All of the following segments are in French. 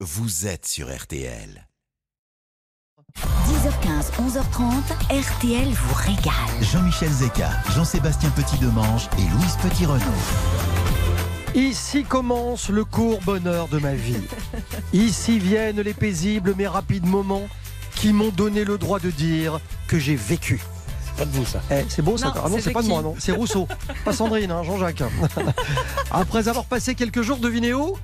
vous êtes sur RTL. 10h15, 11h30, RTL vous régale. Jean-Michel Zeka, Jean-Sébastien Petit-Demange et Louise Petit-Renaud. Ici commence le court bonheur de ma vie. Ici viennent les paisibles mais rapides moments qui m'ont donné le droit de dire que j'ai vécu. Pas de vous, ça. Eh, c'est beau ça Non, Ah non, c'est pas de moi, non. C'est Rousseau. pas Sandrine, hein, Jean-Jacques. Après avoir passé quelques jours de vidéo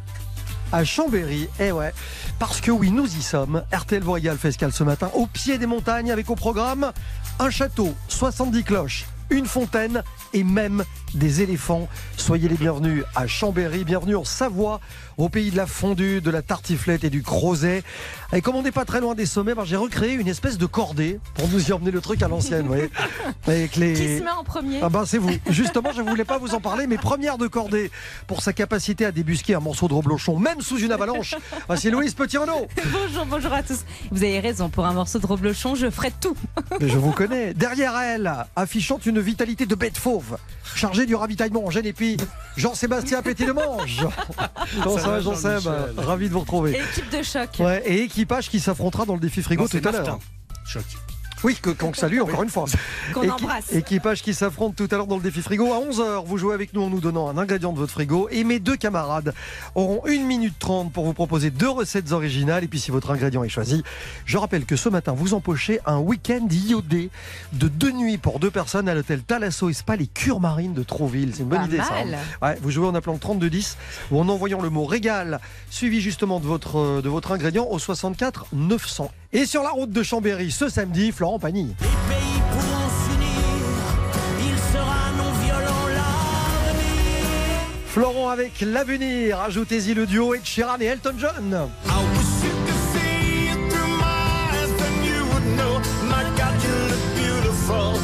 à Chambéry, eh ouais. Parce que oui, nous y sommes. RTL Voyal fait escale ce matin au pied des montagnes avec au programme un château, 70 cloches, une fontaine et même des éléphants. Soyez les bienvenus à Chambéry, bienvenue en Savoie, au pays de la fondue, de la tartiflette et du crozet. Et comme on n'est pas très loin des sommets, ben, j'ai recréé une espèce de cordée pour nous y emmener le truc à l'ancienne, vous voyez. Avec les... Qui se met en premier Ah ben c'est vous. Justement, je ne voulais pas vous en parler, mais première de cordée pour sa capacité à débusquer un morceau de reblochon, même sous une avalanche. Voici Louise Petit-Renaud. Bonjour, bonjour à tous. Vous avez raison, pour un morceau de reblochon, je ferai tout. Mais je vous connais. Derrière elle, affichant une vitalité de bête fauve, chargée du ravitaillement en gêne et puis Jean-Sébastien Petit Jean-Seb Ravi de vous retrouver. Équipe de choc. Ouais, et équipage qui s'affrontera dans le défi frigo Non, tout à l'heure. Choc. Oui, que- qu'on salue encore une fois. Qu'on embrasse. Équipage qui s'affronte tout à l'heure dans le défi frigo. À 11h, vous jouez avec nous en nous donnant un ingrédient de votre frigo. Et mes deux camarades auront 1 minute 30 pour vous proposer deux recettes originales. Et puis si votre ingrédient est choisi, je rappelle que ce matin, vous empochez un week-end iodé de deux nuits pour deux personnes à l'hôtel Thalasso et Spa, les Cures Marines de Trouville. C'est une bonne Pas idée ça. hein. Ouais, vous jouez en appelant le 3210 ou en envoyant le mot régal, suivi justement de votre, euh, de votre ingrédient au 64 900. Et sur la route de Chambéry, ce samedi, Florent Pagny. pays pourront s'unir, il sera non violent l'avenir. Florent avec l'avenir, ajoutez-y le duo Ed Sheeran et Elton John. Beautiful.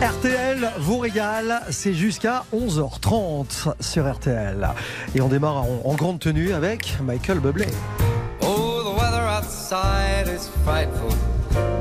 RTL vous régale, c'est jusqu'à 11h30 sur RTL. Et on démarre en, en grande tenue avec Michael Bublé. Oh, the weather outside is frightful,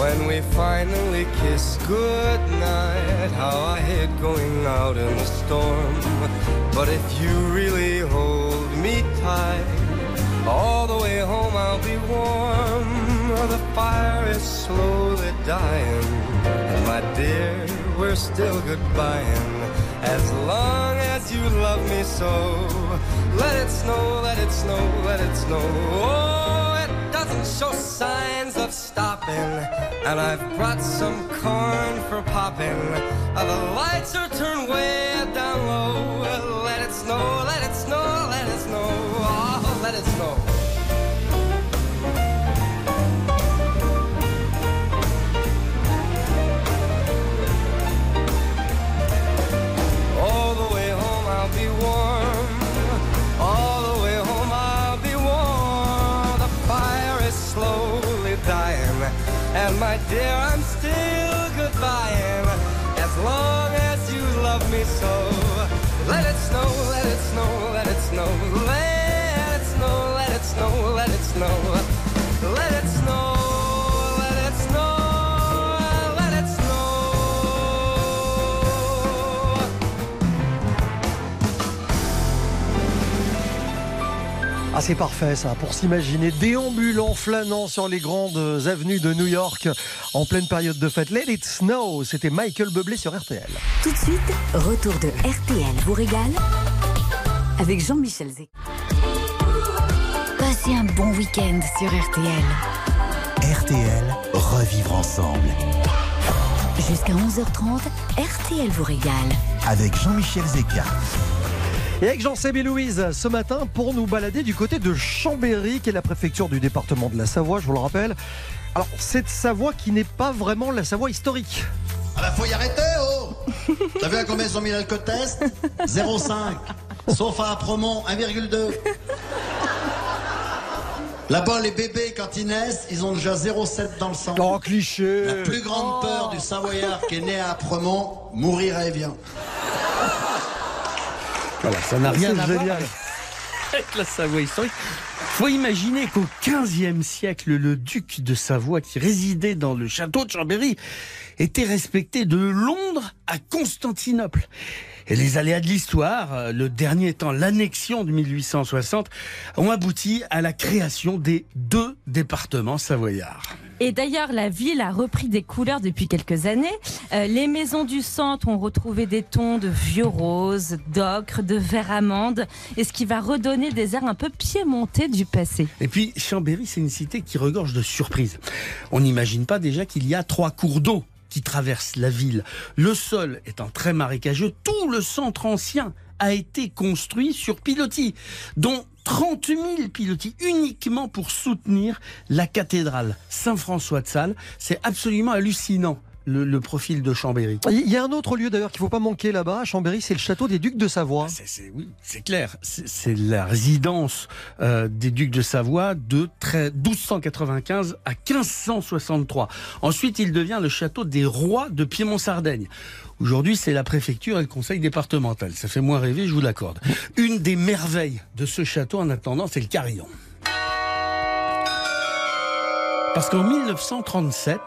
When we finally kiss goodnight, how I hate going out in the storm. But if you really hold me tight, all the way home I'll be warm. The fire is slowly dying, and my dear, we're still goodbying. As long as you love me so, let it snow, let it snow, let it snow. Oh, show signs of stopping. And I've brought some corn for popping. The lights are turned way down low. Let it snow, snow, let it snow. Let it snow, let it snow, let it snow. Let it snow, let it snow, let it snow. Ah c'est parfait ça, pour s'imaginer déambulant, flânant sur les grandes avenues de New York en pleine période de fête. Let it snow, c'était Michael Bublé sur RTL. Tout de suite, retour de RTL vous régale avec Jean-Michel Zek. Passez un bon week-end sur RTL. RTL, revivre ensemble. Jusqu'à 11h30, RTL vous régale. Avec Jean-Michel Zeka. Et avec Jean-Seb et Louise ce matin pour nous balader du côté de Chambéry, qui est la préfecture du département de la Savoie, je vous le rappelle. Alors, cette Savoie qui n'est pas vraiment la Savoie historique. Ah bah faut y arrêter, oh T'as vu à combien ils ont mis l'alcotest 0,5. Sauf à Promont, 1,2. Là-bas, les bébés, quand ils naissent, ils ont déjà 0,7 dans le sang. Oh, cliché La plus grande peur du Savoyard qui est né à Apremont, mourir à Evian. Voilà, ça n'a rien voir génial. avec la Savoie historique. faut imaginer qu'au XVe siècle, le duc de Savoie, qui résidait dans le château de Chambéry, était respecté de Londres à Constantinople. Et les aléas de l'histoire, euh, le dernier étant l'annexion de 1860, ont abouti à la création des deux départements savoyards. Et d'ailleurs, la ville a repris des couleurs depuis quelques années. Euh, les maisons du centre ont retrouvé des tons de vieux rose, d'ocre, de vert amande, et ce qui va redonner des airs un peu piémontés du passé. Et puis, Chambéry, c'est une cité qui regorge de surprises. On n'imagine pas déjà qu'il y a trois cours d'eau qui traversent la ville. Le sol étant très marécageux, tout le centre ancien a été construit sur pilotis, dont 30 000 pilotis uniquement pour soutenir la cathédrale Saint-François de Sales. C'est absolument hallucinant. Le, le profil de Chambéry. Il y a un autre lieu d'ailleurs qu'il ne faut pas manquer là-bas, à Chambéry, c'est le château des Ducs de Savoie. C'est, c'est- oui, c'est clair. C'est, c'est la résidence euh, des ducs de Savoie de très- 1295 à 1563. Ensuite, il devient le château des rois de Piémont-Sardaigne. Aujourd'hui, c'est la préfecture et le conseil départemental. Ça fait moins rêver, je vous l'accorde. Une des merveilles de ce château, en attendant, c'est le carillon. Parce qu'en 1937,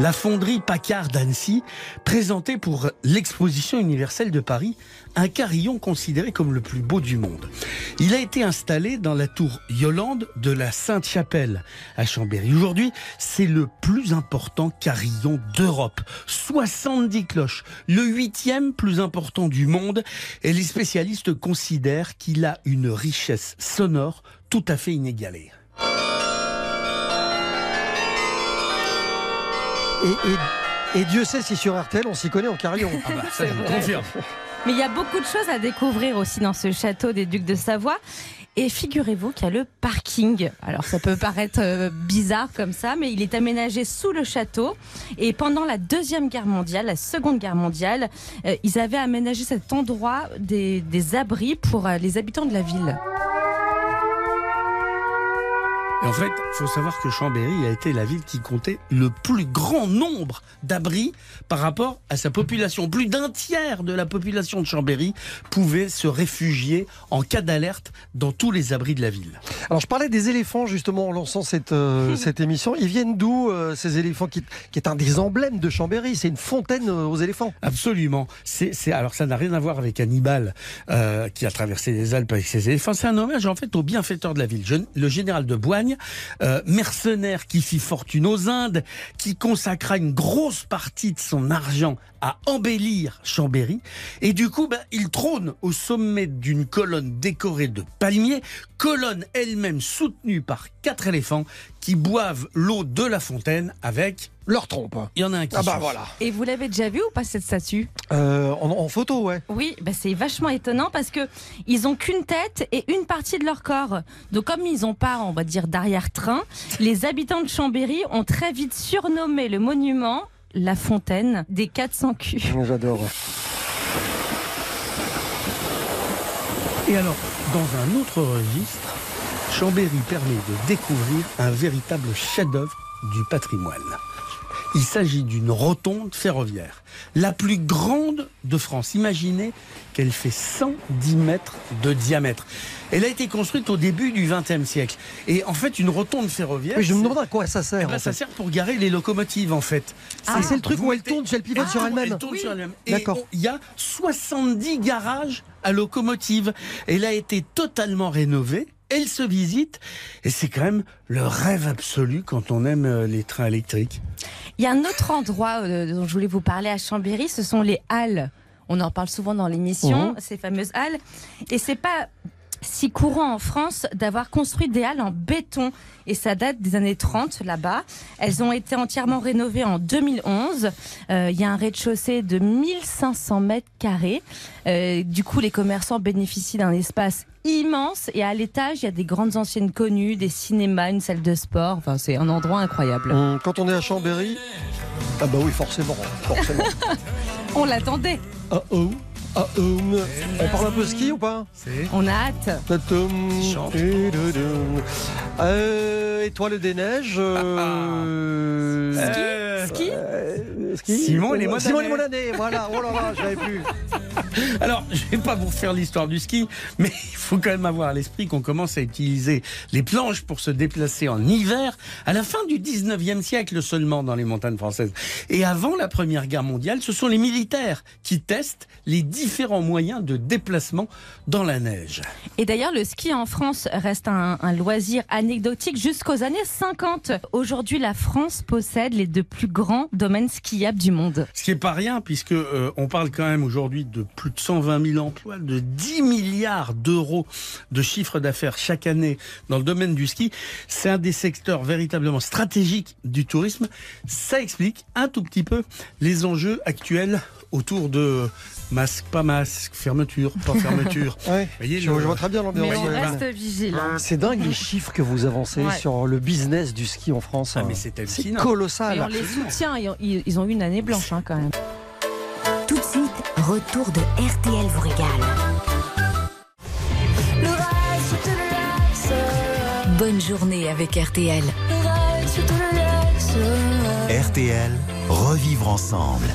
la fonderie Paccard d'Annecy présentait pour l'exposition universelle de Paris un carillon considéré comme le plus beau du monde. Il a été installé dans la tour Yolande de la Sainte-Chapelle à Chambéry. Aujourd'hui, c'est le plus important carillon d'Europe. 70 cloches, le huitième plus important du monde et les spécialistes considèrent qu'il a une richesse sonore tout à fait inégalée. Et, et- et Dieu sait si sur RTL on s'y connaît en carillon. Ah bah, ça, je vous confirme. Mais il y a beaucoup de choses à découvrir aussi dans ce château des Ducs de Savoie. Et figurez-vous qu'il y a le parking. Alors ça peut paraître euh, bizarre comme ça, mais il est aménagé sous le château. Et pendant la Deuxième Guerre mondiale, la Seconde Guerre mondiale, euh, ils avaient aménagé cet endroit des, des abris pour euh, les habitants de la ville. Et en fait, il faut savoir que Chambéry a été la ville qui comptait le plus grand nombre d'abris par rapport à sa population. Plus d'un tiers de la population de Chambéry pouvait se réfugier en cas d'alerte dans tous les abris de la ville. Alors je parlais des éléphants justement en lançant cette, euh, cette émission. Ils viennent d'où euh, ces éléphants qui, qui est un des emblèmes de Chambéry? C'est une fontaine euh, aux éléphants. Absolument. C'est, alors ça n'a rien à voir avec Hannibal euh, qui a traversé les Alpes avec ses éléphants. C'est un hommage en fait au bienfaiteur de la ville, le général de Boigne, euh, mercenaire qui fit fortune aux Indes, qui consacra une grosse partie de son argent à embellir Chambéry. Et du coup, ben, il trône au sommet d'une colonne décorée de palmiers, colonne elle-même soutenue par quatre éléphants qui boivent l'eau de la fontaine avec... Leur trompe. Il y en a un qui Ah bah voilà. Et vous l'avez déjà vu ou pas cette statue? Euh, en, en photo, ouais. Oui, bah c'est vachement étonnant parce que ils ont qu'une tête et une partie de leur corps. Donc comme ils ont pas, on va dire d'arrière-train, les habitants de Chambéry ont très vite surnommé le monument la fontaine des 400 culs. J'adore. Et alors, dans un autre registre, Chambéry permet de découvrir un véritable chef-d'œuvre du patrimoine. Il s'agit d'une rotonde ferroviaire, la plus grande de France. Imaginez qu'elle fait 110 mètres de diamètre. Elle a été construite au début du XXe siècle. Et en fait, une rotonde ferroviaire. Oui, je me demande à quoi ça sert. eh ben, en ça sert pour garer les locomotives, en fait. Ah, c'est le truc où elle tourne, elle pivote sur elle-même. Elle tourne sur elle-même. Et D'accord. il y a 70 garages à locomotive. Elle a été totalement rénovée. Elle se visite. Et c'est quand même le rêve absolu quand on aime euh, les trains électriques. Il y a un autre endroit euh, dont je voulais vous parler à Chambéry, ce sont les halles. On en parle souvent dans l'émission, ces fameuses halles. Et c'est pas si courant en France d'avoir construit des halles en béton. Et ça date des années 30 là-bas. Elles ont été entièrement rénovées en 2011. Euh, Il y a un rez-de-chaussée de 1500 mètres carrés. Euh, du coup, les commerçants bénéficient d'un espace immense. Et à l'étage, il y a des grandes anciennes connues, des cinémas, une salle de sport. Enfin, c'est un endroit incroyable. Hum, Quand on est à Chambéry, ah bah oui, forcément, forcément. On l'attendait. Ah oh, ah. On parle un peu ski ou pas C'est On a hâte. Euh, étoile des neiges. euh, Euh, Ski euh, ski Simon et les mois Simon les d'année, Voilà, oh là là, je l'avais plus. Alors, je vais pas vous refaire l'histoire du ski, mais il faut quand même avoir à l'esprit qu'on commence à utiliser les planches pour se déplacer en hiver à la fin du 19e siècle seulement dans les montagnes françaises. Et avant la Première Guerre mondiale, ce sont les militaires qui testent les différents moyens de déplacement dans la neige. Et d'ailleurs, le ski en France reste un, un loisir anecdotique jusqu'aux années 50. Aujourd'hui, la France possède les deux plus grands domaines skiables du monde. Ce qui est pas rien, puisque euh, on parle quand même aujourd'hui de plus de 120 000 emplois, de 10 milliards d'euros de chiffre d'affaires chaque année dans le domaine du ski. C'est un des secteurs véritablement stratégiques du tourisme. Ça explique un tout petit peu les enjeux actuels autour de masque, pas masque, fermeture, pas fermeture. Ouais, voyez, je, le- je vois très bien l'ambiance. Mais on ouais. reste vigilant. C'est dingue les chiffres que vous avancez Ouais. sur le business du ski en France. Ah, hein. mais c'est C'est colossal. Et on les soutient. Ils ont, ils- ils ont eu une année blanche hein, quand même. Tout de suite, retour de RTL vous régale. Bonne journée avec RTL. RTL, revivre ensemble.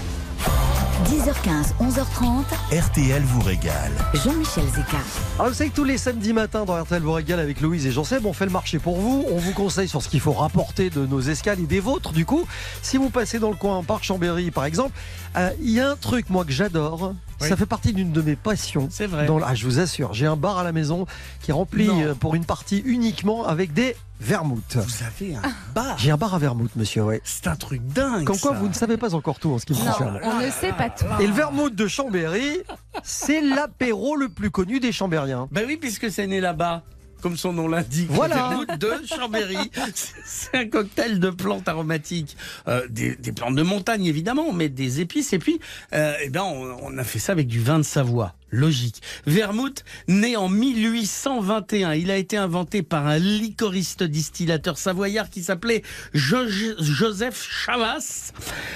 10h15, 11h30, RTL vous régale. Jean-Michel Zeka. Alors, vous savez que tous les samedis matins dans RTL vous régale avec Louise et Jean-Seb, on fait le marché pour vous. On vous conseille sur ce qu'il faut rapporter de nos escales et des vôtres. Du coup, si vous passez dans le coin, par Chambéry par exemple, euh, il y a un truc, moi, que j'adore. Oui. Ça fait partie d'une de mes passions. C'est vrai. Dans le- ah, je vous assure, j'ai un bar à la maison qui est rempli Non. euh, pour une partie uniquement avec des vermouths. Vous avez un bar. J'ai un bar à vermouth, monsieur, ouais. C'est un truc dingue. Comme quoi, ça. vous ne savez pas encore tout en ce qui me concerne. on ne sait pas tout. Et le vermouth de Chambéry, c'est l'apéro le plus connu des Chambériens. Ben oui, puisque c'est né là-bas. Comme son nom l'indique, Voilà. de Chambéry. C'est un cocktail de plantes aromatiques, Euh, des, des plantes de montagne évidemment, mais des épices. Et puis, euh, eh ben, on, on a fait ça avec du vin de Savoie. Logique. Vermouth, né en 1821, il a été inventé par un licoriste distillateur savoyard qui s'appelait Jo- Joseph Chavas.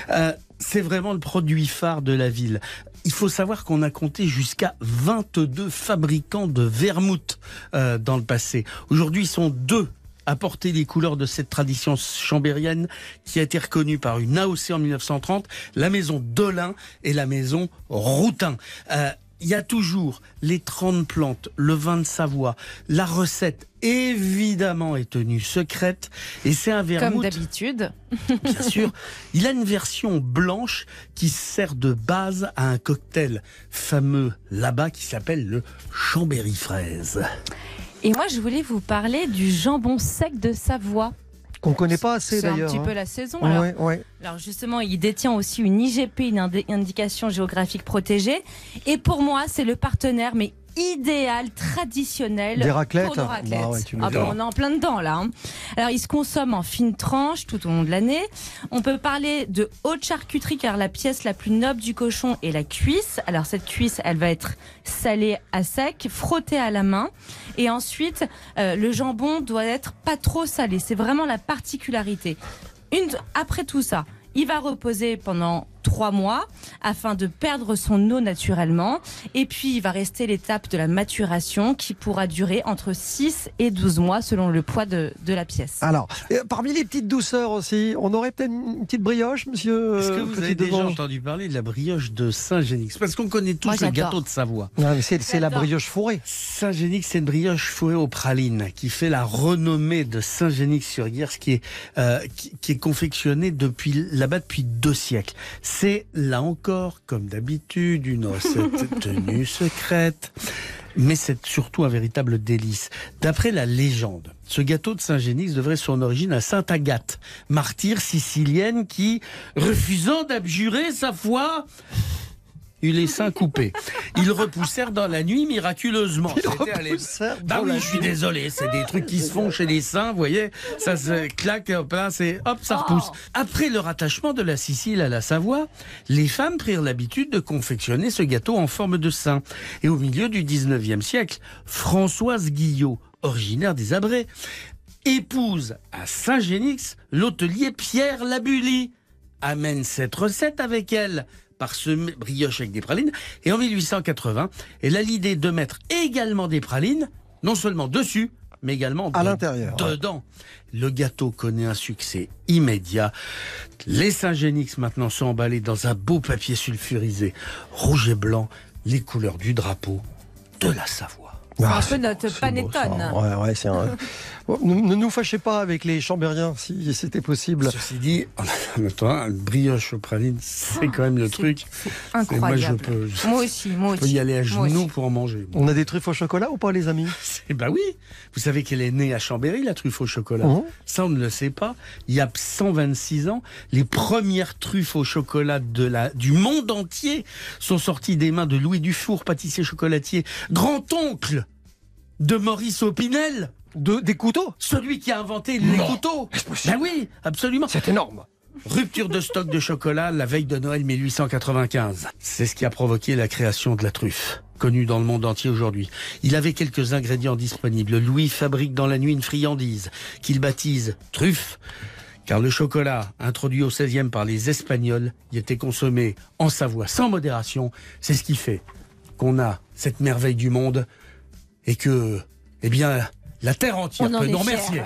Euh, c'est vraiment le produit phare de la ville. Il faut savoir qu'on a compté jusqu'à 22 fabricants de vermouth euh, dans le passé. Aujourd'hui, ils sont deux à porter les couleurs de cette tradition chambérienne qui a été reconnue par une AOC en 1930, la maison Dolin et la maison Routin. Euh, il y a toujours les 30 plantes, le vin de Savoie, la recette évidemment est tenue secrète et c'est un Comme vermouth d'habitude. bien sûr. Il a une version blanche qui sert de base à un cocktail fameux là-bas qui s'appelle le Chambéry fraise. Et moi, je voulais vous parler du jambon sec de Savoie. Qu'on connaît pas assez C'est un d'ailleurs. petit hein. peu la saison. Alors, Ouais, ouais. alors justement, il détient aussi une IGP, une indi- indication géographique protégée. Et pour moi, c'est le partenaire, mais idéal, traditionnel. Des raclettes pour nos raclettes. Bah ouais, tu Ah bon, on est en plein dedans là. hein. Alors, il se consomme en fines tranches tout au long de l'année. On peut parler de haute charcuterie car la pièce la plus noble du cochon est la cuisse. Alors cette cuisse, elle va être salée à sec, frottée à la main. Et ensuite, euh, le jambon doit être pas trop salé. C'est vraiment la particularité. Une, après tout ça, il va reposer pendant trois mois afin de perdre son eau naturellement. Et puis, il va rester l'étape de la maturation qui pourra durer entre 6 et 12 mois selon le poids de, de la pièce. Alors, euh, parmi les petites douceurs aussi, on aurait peut-être une petite brioche, monsieur Est-ce que euh, vous Petit avez déjà entendu parler de la brioche de Saint-Génix? Parce qu'on connaît tous Moi, le gâteau de Savoie. Non, mais c'est c'est la brioche fourrée. Saint-Génix, c'est une brioche fourrée aux pralines qui fait la renommée de Saint-Génix-sur-Guerre, qui est euh, qui, qui est confectionnée depuis là-bas depuis deux siècles. C'est là encore, comme d'habitude, une recette tenue secrète. Mais c'est surtout un véritable délice. D'après la légende, ce gâteau de Saint-Génix devrait son origine à Sainte Agathe, martyre sicilienne qui, refusant d'abjurer sa foi, eut les seins coupés. Ils repoussèrent dans la nuit miraculeusement. Ils bah oui, la je suis nuit. désolé, c'est des trucs qui se font chez les saints, vous voyez, ça se claque, hop là, c'est hop, ça repousse. Après le rattachement de la Sicile à la Savoie, les femmes prirent l'habitude de confectionner ce gâteau en forme de saint. Et au milieu du 19e siècle, Françoise Guillot, originaire des Abrets, épouse à Saint-Génix l'hôtelier Pierre Labully, amène cette recette avec elle par ce brioche avec des pralines. Et en 1880, elle a l'idée de mettre également des pralines, non seulement dessus, mais également À l'intérieur, ouais. dedans. Le gâteau connaît un succès immédiat. Les Saint-Génix maintenant sont emballés dans un beau papier sulfurisé, rouge et blanc, les couleurs du drapeau de la Savoie. C'est Ah, un peu notre c'est beau, panettone. Ouais, ouais, c'est un- ne, ne nous fâchez pas avec les chambériens, si c'était possible. Ceci dit, en attendant, le brioche aux pralines, c'est quand même le truc. Incroyable. Moi, je peux, je Moi aussi, moi peux aussi. y aller à genoux pour en manger. On a des truffes au chocolat ou pas, les amis? Eh ben oui, vous savez qu'elle est née à Chambéry, la truffe au chocolat. Mhm. Ça, on ne le sait pas. Il y a 126 ans, les premières truffes au chocolat de la, du monde entier sont sorties des mains de Louis Dufour, pâtissier chocolatier, grand-oncle de Maurice Opinel, de, Des couteaux celui qui a inventé les couteaux. Ben oui, absolument. C'est énorme. Rupture de stock de chocolat la veille de Noël 1895. C'est ce qui a provoqué la création de la truffe, connue dans le monde entier aujourd'hui. Il avait quelques ingrédients disponibles. Louis fabrique dans la nuit une friandise qu'il baptise truffe. Car le chocolat, introduit au XVIe par les Espagnols, y était consommé en Savoie sans modération. C'est ce qui fait qu'on a cette merveille du monde et que, eh bien, la terre entière peut nous remercier.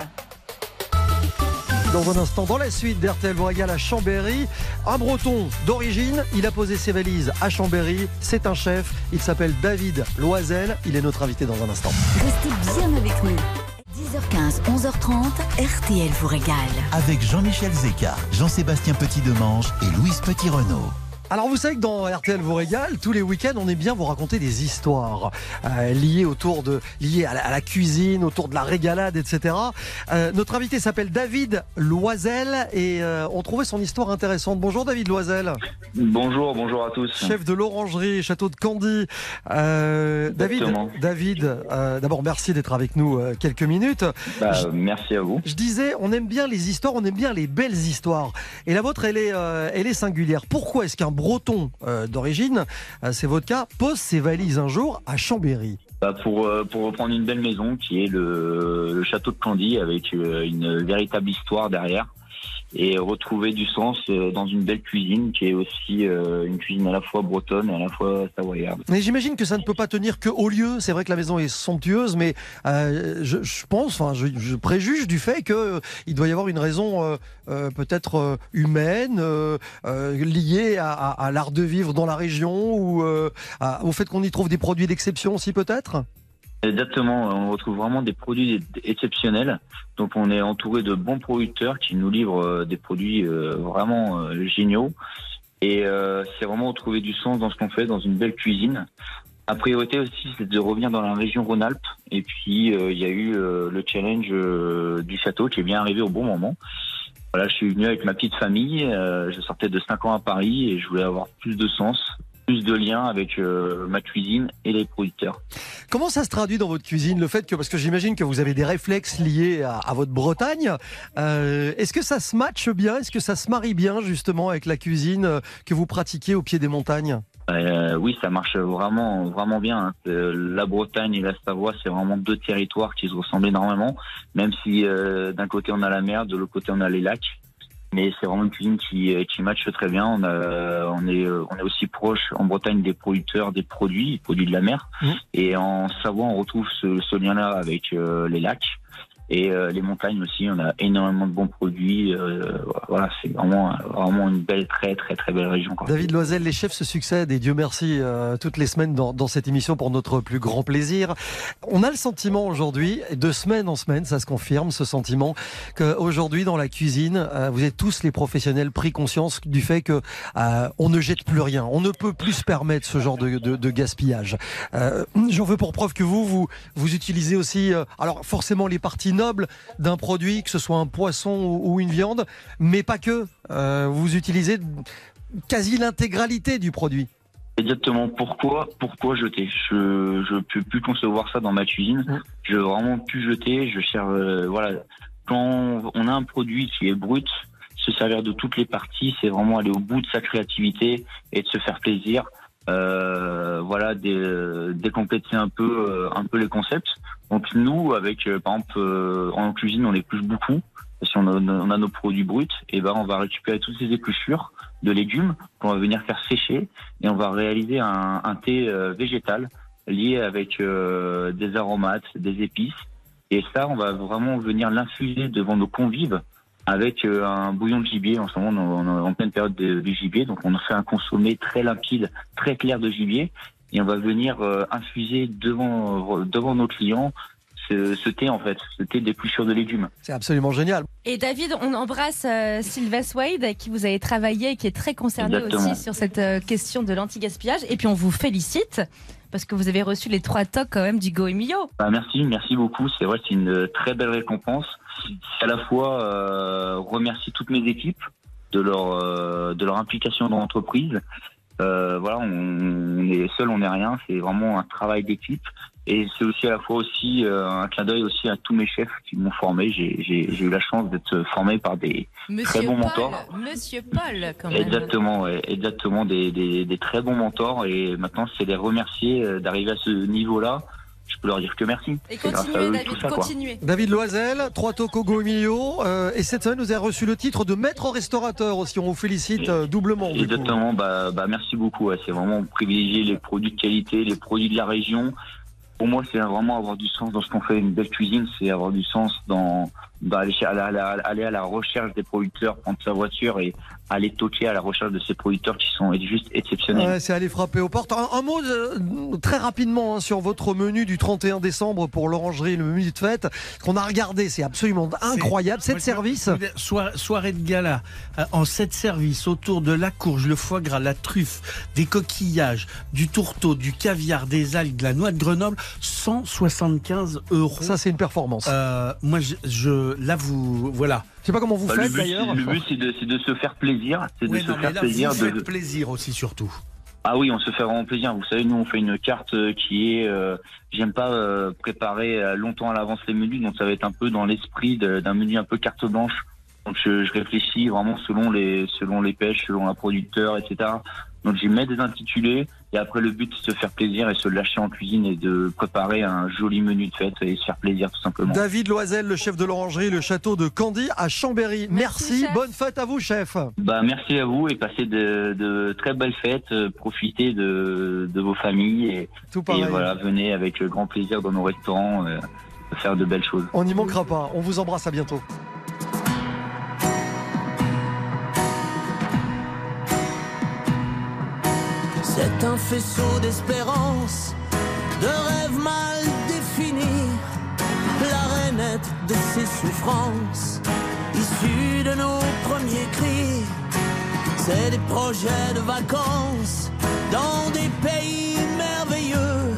Dans un instant, dans la suite d'RTL vous régale à Chambéry, un breton d'origine, il a posé ses valises à Chambéry, c'est un chef, il s'appelle David Loisel, il est notre invité dans un instant. Restez bien avec nous. 10h15, 11h30, RTL vous régale. Avec Jean-Michel Zeka, Jean-Sébastien Petit-Demange et Louise Petit-Renault. Alors vous savez que dans RTL vous régale, tous les week-ends, on aime bien vous raconter des histoires euh, liées autour de, liées à la, à la cuisine, autour de la régalade, etc. Euh, notre invité s'appelle David Loisel et euh, on trouvait son histoire intéressante. Bonjour David Loisel, Bonjour, bonjour à tous. chef de l'orangerie Château de Candy. David. David, d'abord merci d'être avec nous quelques minutes. Bah, Je- merci à vous. Je disais, on aime bien les histoires, on aime bien les belles histoires. Et la vôtre, elle est, elle est singulière. Pourquoi est-ce qu'un breton euh, d'origine, euh, c'est votre cas, pose ses valises un jour à Chambéry. Bah, pour, euh, pour reprendre une belle maison qui est le, le château de Candy avec une véritable histoire derrière et retrouver du sens euh, dans une belle cuisine qui est aussi euh, une cuisine à la fois bretonne et à la fois savoyarde. Mais j'imagine que ça ne peut pas tenir que au lieu. C'est vrai que la maison est somptueuse, mais euh, je, pense, enfin, je, préjuge du fait que il doit y avoir une raison peut-être humaine liée à, l'art de vivre dans la région ou au fait qu'on y trouve des produits d'exception aussi peut-être? Exactement, on retrouve vraiment des produits exceptionnels. Donc on est entouré de bons producteurs qui nous livrent euh, des produits euh, vraiment euh, géniaux. Et c'est vraiment retrouver du sens dans ce qu'on fait, dans une belle cuisine. La priorité aussi, c'est de revenir dans la région Rhône-Alpes. Et puis il y a eu le challenge du château qui est bien arrivé au bon moment. Voilà, je suis venu avec ma petite famille. je sortais de 5 ans à Paris et je voulais avoir plus de sens, plus de lien avec euh, ma cuisine et les producteurs. Comment ça se traduit dans votre cuisine le fait que parce que j'imagine que vous avez des réflexes liés à, à votre Bretagne. euh, Est-ce que ça se matche bien? Est-ce que ça se marie bien justement avec la cuisine euh, que vous pratiquez au pied des montagnes? Euh, oui, ça marche vraiment, vraiment bien. hein. La Bretagne et la Savoie, c'est vraiment deux territoires qui se ressemblent énormément, même si euh, d'un côté on a la mer, de l'autre côté on a les lacs. Mais c'est vraiment une cuisine qui, euh, qui matche très bien. On, a, on, est, euh, on est aussi proche en Bretagne des producteurs des produits, produits de la mer. Mhm. Et en Savoie, on retrouve ce, ce lien-là avec euh, les lacs. Et euh, les montagnes aussi, on a énormément de bons produits. Euh, voilà, c'est vraiment, vraiment une belle, très, très, très belle région. David Loisel, les chefs se succèdent et Dieu merci euh, toutes les semaines dans, cette émission pour notre plus grand plaisir. On a le sentiment aujourd'hui, de semaine en semaine, ça se confirme, ce sentiment, qu'aujourd'hui dans la cuisine, vous êtes tous les professionnels pris conscience du fait que on ne jette plus rien, on ne peut plus se permettre ce genre de, gaspillage. J'en veux pour preuve que vous, vous, vous utilisez aussi, alors forcément les parties nobles d'un produit, que ce soit un poisson ou, une viande, mais pas que. Euh, vous utilisez quasi l'intégralité du produit. Exactement. Pourquoi, pourquoi jeter? Je je peux plus concevoir ça dans ma cuisine. Mm. Je veux vraiment plus jeter. Je cherche. euh, voilà. Quand on a un produit qui est brut, se servir de toutes les parties, c'est vraiment aller au bout de sa créativité et de se faire plaisir. Euh, voilà, dé- décompléter un peu, euh, un peu les concepts. Donc nous, avec euh, par exemple en cuisine, on épluche beaucoup. Si on a, on a nos produits bruts, et ben on va récupérer toutes ces épluchures de légumes qu'on va venir faire sécher et on va réaliser un, un thé végétal lié avec euh, des aromates, des épices Et ça, on va vraiment venir l'infuser devant nos convives avec euh, un bouillon de gibier. En ce moment, on est en- pleine période de, du gibier, donc on fait un consommé très limpide, très clair de gibier, et on va venir euh, infuser devant devant nos clients ce, ce thé en fait, ce thé d'épluchure de légumes. C'est absolument génial. Et David, on embrasse euh, Sylvester Wade, avec qui vous avez travaillé et qui est très concerné Exactement. aussi sur cette euh, question de l'anti-gaspillage. Et puis on vous félicite parce que vous avez reçu les trois tocs quand même du Go Emilio. Bah, merci, merci beaucoup. C'est vrai, c'est une euh, très belle récompense. À la fois euh, remercier toutes mes équipes de leur euh, de leur implication dans l'entreprise. Euh, voilà, on, on est seul, on n'est rien. C'est vraiment un travail d'équipe. Et c'est aussi à la fois aussi euh, un clin d'œil aussi à tous mes chefs qui m'ont formé. J'ai j'ai- j'ai eu la chance d'être formé par des Monsieur très bons Paul, mentors. Monsieur Paul, quand même. Exactement, ouais, exactement des, des, des très bons mentors. Et maintenant, c'est les remercier euh, d'arriver à ce niveau-là. Je peux leur dire que merci. Et continuez, eux, David, ça, continuez. David Loisel, trois Tokogo Emilio. euh, et cette semaine, vous avez reçu le titre de maître restaurateur aussi. On vous félicite euh, doublement. Exactement, bah, bah merci beaucoup. ouais. C'est vraiment privilégier les produits de qualité, les produits de la région. Pour moi, c'est vraiment avoir du sens dans ce qu'on fait. Une belle cuisine, c'est avoir du sens dans, dans aller, à aller à la recherche des producteurs, prendre sa voiture et aller toquer à la recherche de ces producteurs qui sont juste exceptionnels. Ouais, c'est aller frapper aux portes. Un, un mot euh, très rapidement hein, sur votre menu du 31 décembre pour l'orangerie, le menu de fête qu'on a regardé. C'est absolument incroyable. Sept services. Soirée de gala euh, en sept services autour de la courge, le foie gras, la truffe, des coquillages, du tourteau, du caviar, des algues, de la noix de Grenoble, 175 euros. Ça, c'est une performance. Euh, moi, je, je- là, vous, voilà. Je sais pas comment vous Bah, faites but, d'ailleurs. le but, c'est de, se faire plaisir. C'est de Ouais, se mais faire là, plaisir. vous de- plaisir aussi, surtout. Ah oui, on se fait vraiment plaisir. Vous savez, nous, on fait une carte euh, qui est... euh, J'aime pas euh, préparer longtemps à l'avance les menus, donc ça va être un peu dans l'esprit d'un menu un peu carte blanche. Donc je, je réfléchis vraiment selon les selon les pêches, selon un producteur, etc. Donc j'y mets des intitulés et après le but c'est de se faire plaisir et se lâcher en cuisine et de préparer un joli menu de fête et se faire plaisir tout simplement. David Loisel, le chef de l'orangerie, le château de Candy à Chambéry. Merci. Bonne fête à vous, chef. Bah merci à vous et passez de, de très belles fêtes, euh, profitez de, de vos familles et, Tout et voilà venez avec grand plaisir dans nos restaurants euh, faire de belles choses. On n'y manquera pas. On vous embrasse à bientôt. C'est un faisceau d'espérance, de rêves mal définis, la rainette de ses souffrances, issue de nos premiers cris. C'est des projets de vacances dans des pays merveilleux,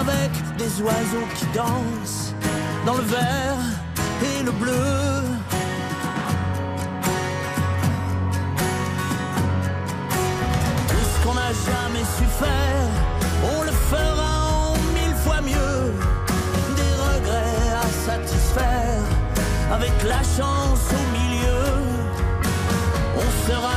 avec des oiseaux qui dansent dans le vert et le bleu. Jamais su faire, on le fera en mille fois mieux. Des regrets à satisfaire, avec la chance au milieu. On sera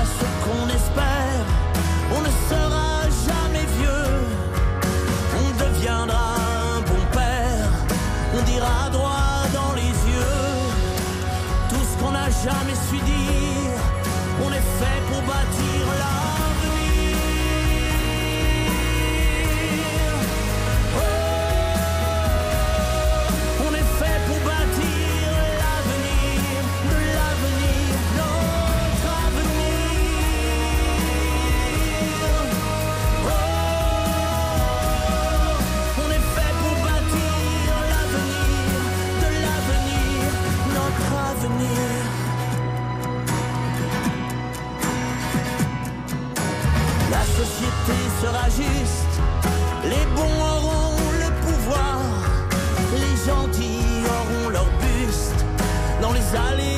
les bons auront le pouvoir, les gentils auront leur buste. Dans les allées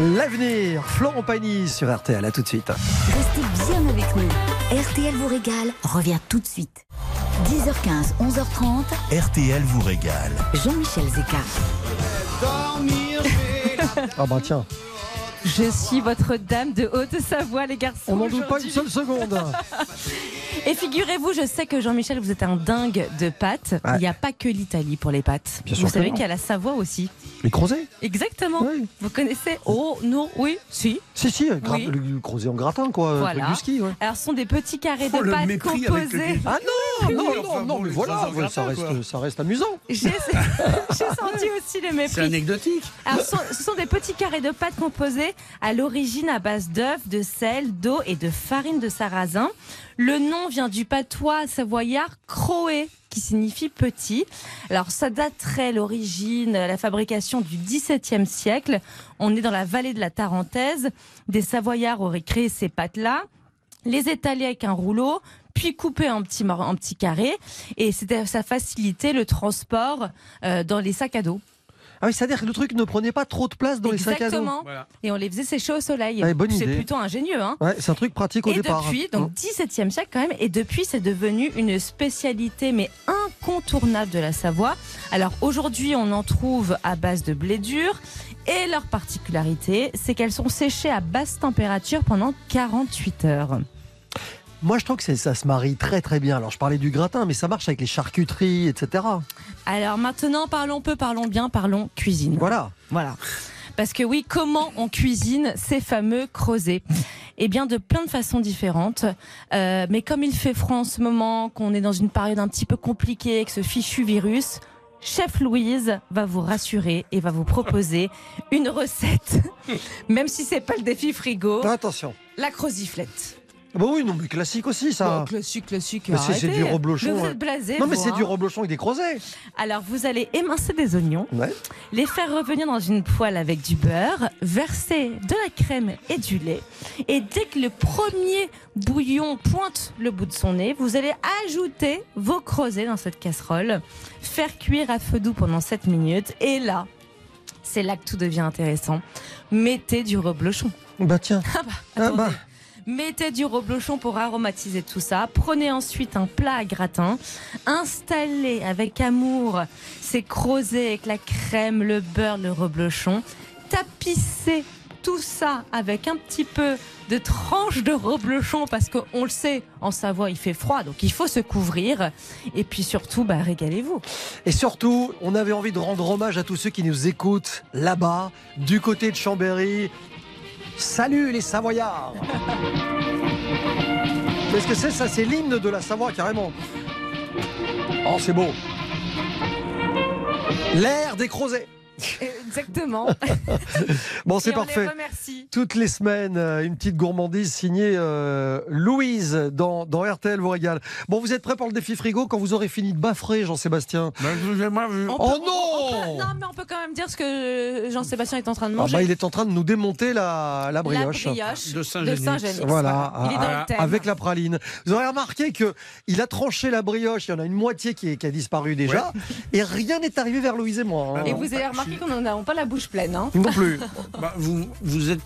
L'avenir, Florent Pagny sur RTL, à tout de suite. Restez bien avec nous. RTL vous régale, revient tout de suite. 10h15, 11h30, RTL vous régale. Jean-Michel Zeka. Ah bah tiens, Je suis votre dame de Haute-Savoie, les garçons. on n'en doute pas une seule seconde. Et figurez-vous, je sais que Jean-Michel, vous êtes un dingue de pâtes. Ouais. Il n'y a pas que l'Italie pour les pâtes. Bien sûr vous savez qu'il y a la Savoie aussi. Les crozets Exactement. Oui. Vous connaissez Oh, non, oui, si. Si, si, gra- Oui. le crozet en gratin, quoi. Voilà. truc du ski, ouais. Alors, ce sont des petits carrés de Oh, le pâtes composés. Ah non, non, Oui, non, enfin non, mais voilà, ça, gratin, reste, ça reste amusant. J'ai j'ai senti aussi le C'est mépris. anecdotique. Alors, ce sont, ce sont des petits carrés de pâte composés à l'origine à base d'œufs, de sel, d'eau et de farine de sarrasin. Le nom vient du patois savoyard croé, qui signifie petit. Alors, ça daterait l'origine, la fabrication du XVIIe siècle. On est dans la vallée de la Tarentaise. Des Savoyards auraient créé ces pâtes-là, les étaler avec un rouleau, puis couper en petits, carrés. Et ça facilitait le transport euh, dans les sacs à dos. Ah oui, c'est-à-dire que le truc ne prenait pas trop de place dans les sacs à dos. Exactement. Et on les faisait sécher au soleil. Bonne c'est plutôt ingénieux. Hein Ouais, c'est un truc pratique au et départ. depuis, donc 17e siècle quand même, et depuis c'est devenu une spécialité mais incontournable de la Savoie. Alors aujourd'hui on en trouve à base de blé dur et leur particularité c'est qu'elles sont séchées à basse température pendant 48 heures. Moi, je trouve que ça se marie très très bien. Alors, je parlais du gratin, mais ça marche avec les charcuteries, etc. Alors maintenant parlons peu, parlons bien, parlons cuisine. Voilà. Voilà. Parce que oui, comment on cuisine ces fameux creusets Eh bien, de plein de façons différentes. Euh, mais comme il fait froid en ce moment, qu'on est dans une période un petit peu compliquée avec ce fichu virus, Chef Louise va vous rassurer et va vous proposer une recette, même si c'est pas le défi frigo, Attention. la croziflette. Ah Bah oui, non, mais classique aussi, ça. Bon, classique, classique. Mais c'est- du reblochon, vous ouais. êtes blasé. non, mais c'est hein. du reblochon avec des crozets. Alors, vous allez émincer des oignons, Ouais. les faire revenir dans une poêle avec du beurre, verser de la crème et du lait. Et dès que le premier bouillon pointe le bout de son nez, vous allez ajouter vos creusets dans cette casserole, faire cuire à feu doux pendant 7 minutes. Et là, c'est là que tout devient intéressant. Mettez du reblochon. Bah tiens. Ah bah, Ah bah. Mettez du reblochon pour aromatiser tout ça. Prenez ensuite un plat à gratin. Installez avec amour ces creusets avec la crème, le beurre, le reblochon. Tapissez tout ça avec un petit peu de tranches de reblochon parce qu'on le sait, en Savoie il fait froid donc il faut se couvrir. Et puis surtout, bah, régalez-vous. Et surtout, on avait envie de rendre hommage à tous ceux qui nous écoutent là-bas, du côté de Chambéry. Salut les Savoyards Qu'est-ce que c'est ça C'est l'hymne de la Savoie, carrément. Oh, c'est beau. L'air des crozets. Exactement. Bon, c'est on les parfait. remercie. Toutes les semaines, euh, une petite gourmandise signée euh, Louise dans, dans RTL vous régale. Bon, vous êtes prêts pour le défi frigo quand vous aurez fini de baffrer, Jean-Sébastien? On Oh peut- non on peut- Non, mais on peut quand même dire ce que Jean-Sébastien est en train de Ah manger. bah, Il est en train de nous démonter la, la brioche. La brioche De. Saint-Genix. Voilà, Il est dans à- le thème. avec la praline. Vous aurez remarqué que il a tranché la brioche, il y en a une moitié qui, est- qui a disparu déjà, et rien n'est arrivé vers Louise et moi. hein. Et vous avez remarqué qu'on n'en a pas la bouche pleine. Hein Non plus. Bah, vous, vous êtes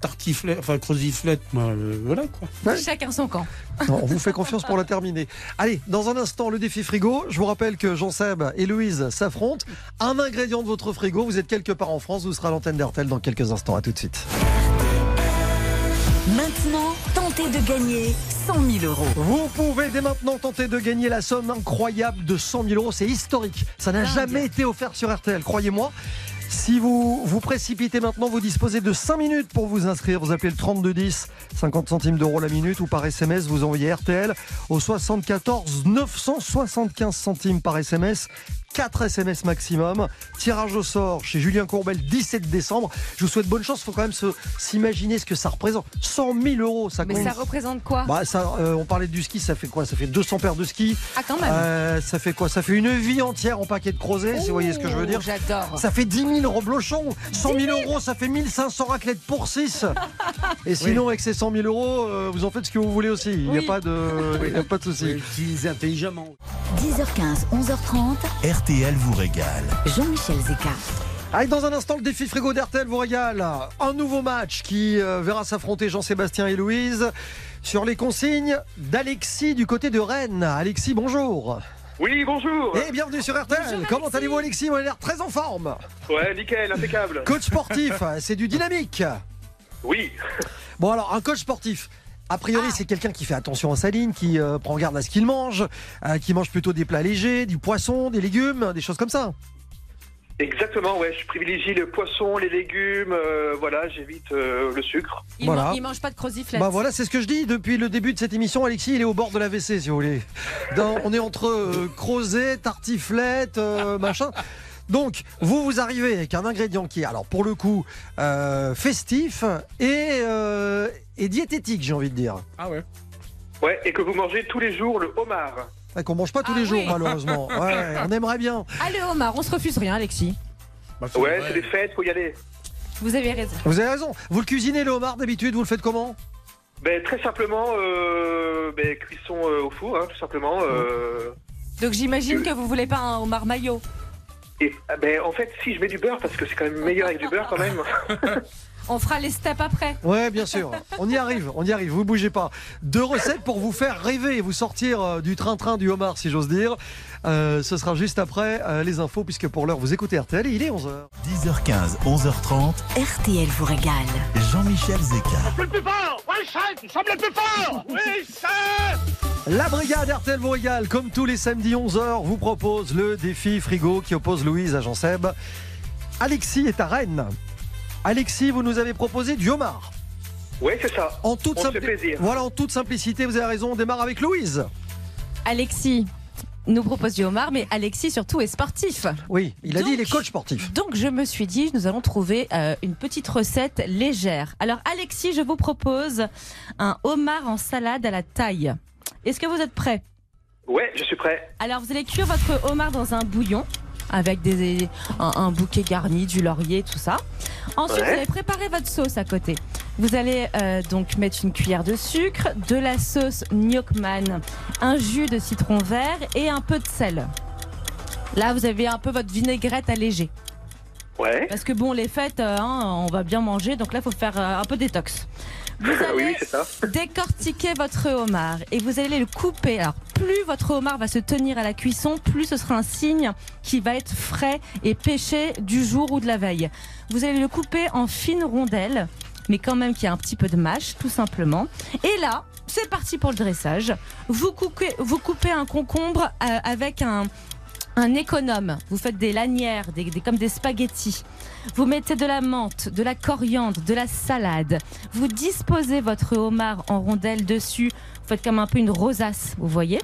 tartiflette, enfin croziflette, moi, euh, voilà quoi. Ouais. Chacun son camp. Non, on vous fait confiance pour la terminer. Allez, dans un instant, le défi frigo. Je vous rappelle que Jean-Seb et Louise s'affrontent. Un ingrédient de votre frigo, vous êtes quelque part en France, vous serez à l'antenne d'RTL dans quelques instants. À tout de suite. Maintenant, tentez de gagner 100 000 euros. Vous pouvez dès maintenant tenter de gagner la somme incroyable de 100 000 euros. C'est historique. Ça n'a jamais été offert sur RTL, croyez-moi. Si vous vous précipitez maintenant, vous disposez de 5 minutes pour vous inscrire. Vous appelez le 3210, 50 centimes d'euros la minute, ou par SMS, vous envoyez RTL au 74 975 centimes par SMS. 4 SMS maximum. Tirage au sort chez Julien Courbel 17 décembre. Je vous souhaite bonne chance. Il faut quand même se- s'imaginer ce que ça représente. 100 000 euros, ça Mais compte. ça représente quoi? Bah, ça, euh, on parlait du ski, ça fait quoi? Ça fait 200 paires de skis. Ah, quand même. Euh, ça fait quoi? Ça fait une vie entière en paquet de crozet, si vous voyez ce que je veux dire. J'adore. Ça fait 10 000 reblochons, 100 000 euros, ça fait 1500 raclettes pour 6. Et sinon, avec ces 100 000 euros, euh, vous en faites ce que vous voulez aussi. Il n'y a Oui. pas de, il y a pas de souci. Utilisez intelligemment. 10h15, 11h30, RTL vous régale. Jean-Michel Zeka. Allez, dans un instant, le défi frigo d'RTL vous régale. Un nouveau match qui euh, verra s'affronter Jean-Sébastien et Louise sur les consignes d'Alexis du côté de Rennes. Alexis, bonjour. Oui, bonjour. Et bienvenue sur RTL. Comment allez-vous, Alexis? Vous avez l'air très en forme. Ouais, nickel, impeccable. Coach sportif, c'est du dynamique. Oui. Bon, alors, un coach sportif. A priori, c'est quelqu'un qui fait attention à sa ligne, qui euh, prend garde à ce qu'il mange, euh, qui mange plutôt des plats légers, du poisson, des légumes, des choses comme ça. Exactement, ouais. Je privilégie le poisson, les légumes, euh, voilà, j'évite euh, le sucre. Il, Voilà. man- il mange pas de croziflette. Bah voilà, c'est ce que je dis depuis le début de cette émission. Alexis, il est au bord de la WC, si vous voulez. Dans- on est entre euh, crozet, tartiflette, euh, machin. Donc, vous, vous arrivez avec un ingrédient qui est, alors pour le coup, euh, festif et, euh, et diététique, j'ai envie de dire. Ah ouais Ouais, et que vous mangez tous les jours le homard. Ouais, Qu'on mange pas tous Ah les jours, oui. malheureusement. Ouais, on aimerait bien. Allez, Omar, on se refuse rien, Alexis. Bah, Ouais, c'est des fêtes, faut y aller. Vous avez raison. Vous avez raison. Vous le cuisinez, le homard, d'habitude, vous le faites comment? Ben, très simplement, euh, ben, cuisson euh, au four, hein, tout simplement. euh, Donc j'imagine que vous voulez pas un homard maillot. Et ah, ben, en fait, si je mets du beurre, parce que c'est quand même meilleur avec du beurre quand même. On fera les steps après. Ouais, bien sûr. On y arrive, on y arrive. Vous bougez pas. Deux recettes pour vous faire rêver et vous sortir euh, du train-train du homard, si j'ose dire. Euh, ce sera juste après euh, les infos, puisque pour l'heure, vous écoutez RTL et il est 11h. 10h15, 11h30, RTL vous régale. Jean-Michel Zeka. Le plus fort Oui, chef Nous sommes le plus fort Oui, chef La brigade RTL vous régale, comme tous les samedis 11h, vous propose le défi frigo qui oppose Louise à Jean-Seb. Alexis est à Rennes. Alexis, vous nous avez proposé du homard. Ouais, c'est ça. En toute, On se simpli- fait plaisir. voilà, en toute simplicité, vous avez raison, on démarre avec Louise. Alexis nous propose du homard, mais Alexis surtout est sportif. Oui, il a dit il est coach sportif. Donc je me suis dit, nous allons trouver euh, une petite recette légère. Alors Alexis, je vous propose un homard en salade à la taille. Est-ce que vous êtes prêt Ouais, je suis prêt. Alors vous allez cuire votre homard dans un bouillon avec des, un, un bouquet garni, du laurier, tout ça. Ensuite, Ouais. vous allez préparer votre sauce à côté. Vous allez euh, donc mettre une cuillère de sucre, de la sauce gnocchman, un jus de citron vert et un peu de sel. Là, vous avez un peu votre vinaigrette allégée. Ouais. Parce que bon, les fêtes, euh, hein, on va bien manger, donc là, il faut faire euh, un peu détox. Vous oui, allez oui, c'est ça. décortiquer votre homard et vous allez le couper. Alors, plus votre homard va se tenir à la cuisson, plus ce sera un signe qu'il va être frais et pêché du jour ou de la veille. Vous allez le couper en fines rondelles, mais quand même qu'il y a un petit peu de mâche, tout simplement. Et là, c'est parti pour le dressage. Vous coupez, vous coupez un concombre euh, avec un, un économe. Vous faites des lanières, des, des- comme des spaghettis. Vous mettez de la menthe, de la coriandre, de la salade. Vous disposez votre homard en rondelles dessus. Vous faites comme un peu une rosace, vous voyez.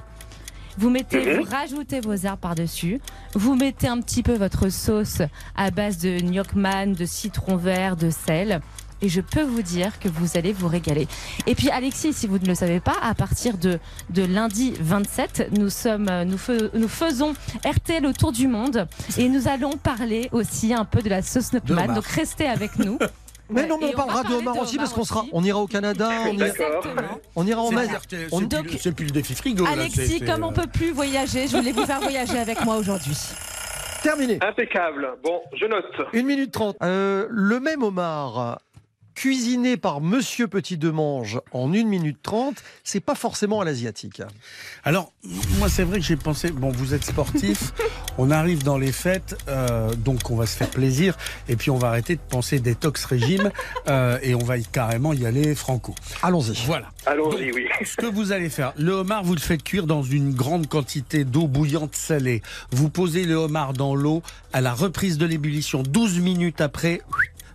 Vous mettez, Mhm. vous rajoutez vos herbes par-dessus. Vous mettez un petit peu votre sauce à base de gnocchman, de citron vert, de sel. Et je peux vous dire que vous allez vous régaler. Et puis Alexis, si vous ne le savez pas, à partir de, de lundi 27, nous, sommes, euh, nous, fais- nous faisons RTL autour du monde et nous allons parler aussi un peu de la sauce homard. Donc restez avec nous. Mais Ouais, non, mais on parlera de homard aussi, parce qu'on sera, on ira au Canada, on ira, on ira en Asie. c'est- plus- c'est plus le défi frigo. là, Alexis, c'est, comme on euh, peut plus voyager, je voulais vous faire voyager avec moi aujourd'hui. Terminé. Impeccable. Bon, je note. 1 minute 30. Euh, le même homard cuisiné par Monsieur Petit Demange en 1 minute 30, c'est pas forcément à l'asiatique. Alors, moi, c'est vrai que j'ai pensé, bon, vous êtes sportif, on arrive dans les fêtes, euh, donc on va se faire plaisir, et puis on va arrêter de penser détox régime, euh, et on va y- carrément y aller franco. Allons-y. Voilà. Allons-y, oui. Ce que vous allez faire, le homard, vous le faites cuire dans une grande quantité d'eau bouillante salée. Vous posez le homard dans l'eau à la reprise de l'ébullition. 12 minutes après,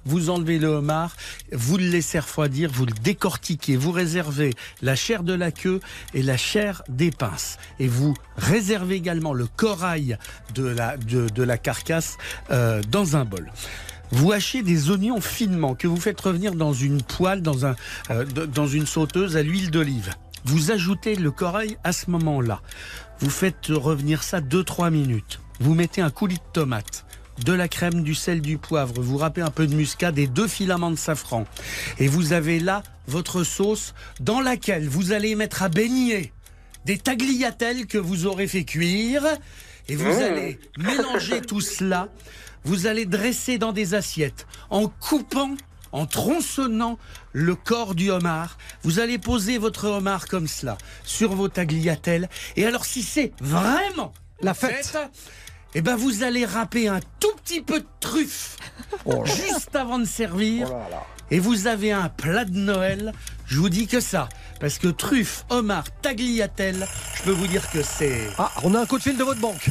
vous enlevez le homard, vous le laissez refroidir, vous le décortiquez, vous réservez la chair de la queue et la chair des pinces. Et vous réservez également le corail de la, de, de la carcasse euh, dans un bol. Vous hachez des oignons finement que vous faites revenir dans une poêle, dans, un, euh, dans une sauteuse à l'huile d'olive. Vous ajoutez le corail à ce moment-là. Vous faites revenir ça 2-3 minutes. Vous mettez un coulis de tomate, de la crème, du sel, du poivre. Vous râpez un peu de muscade et deux filaments de safran. Et vous avez là votre sauce dans laquelle vous allez mettre à baigner des tagliatelles que vous aurez fait cuire. Et vous Mmh. allez mélanger tout cela vous allez dresser dans des assiettes en coupant en tronçonnant le corps du homard, vous allez poser votre homard comme cela sur vos tagliatelles. Et alors, si c'est vraiment La fête. Eh ben vous allez râper un tout petit peu de truffe Oh juste avant de servir. Oh là là. Et vous avez un plat de Noël. Je vous dis que ça. Parce que truffe, homard, tagliatelle, je peux vous dire que c'est. Ah, on a un coup de fil de votre banque.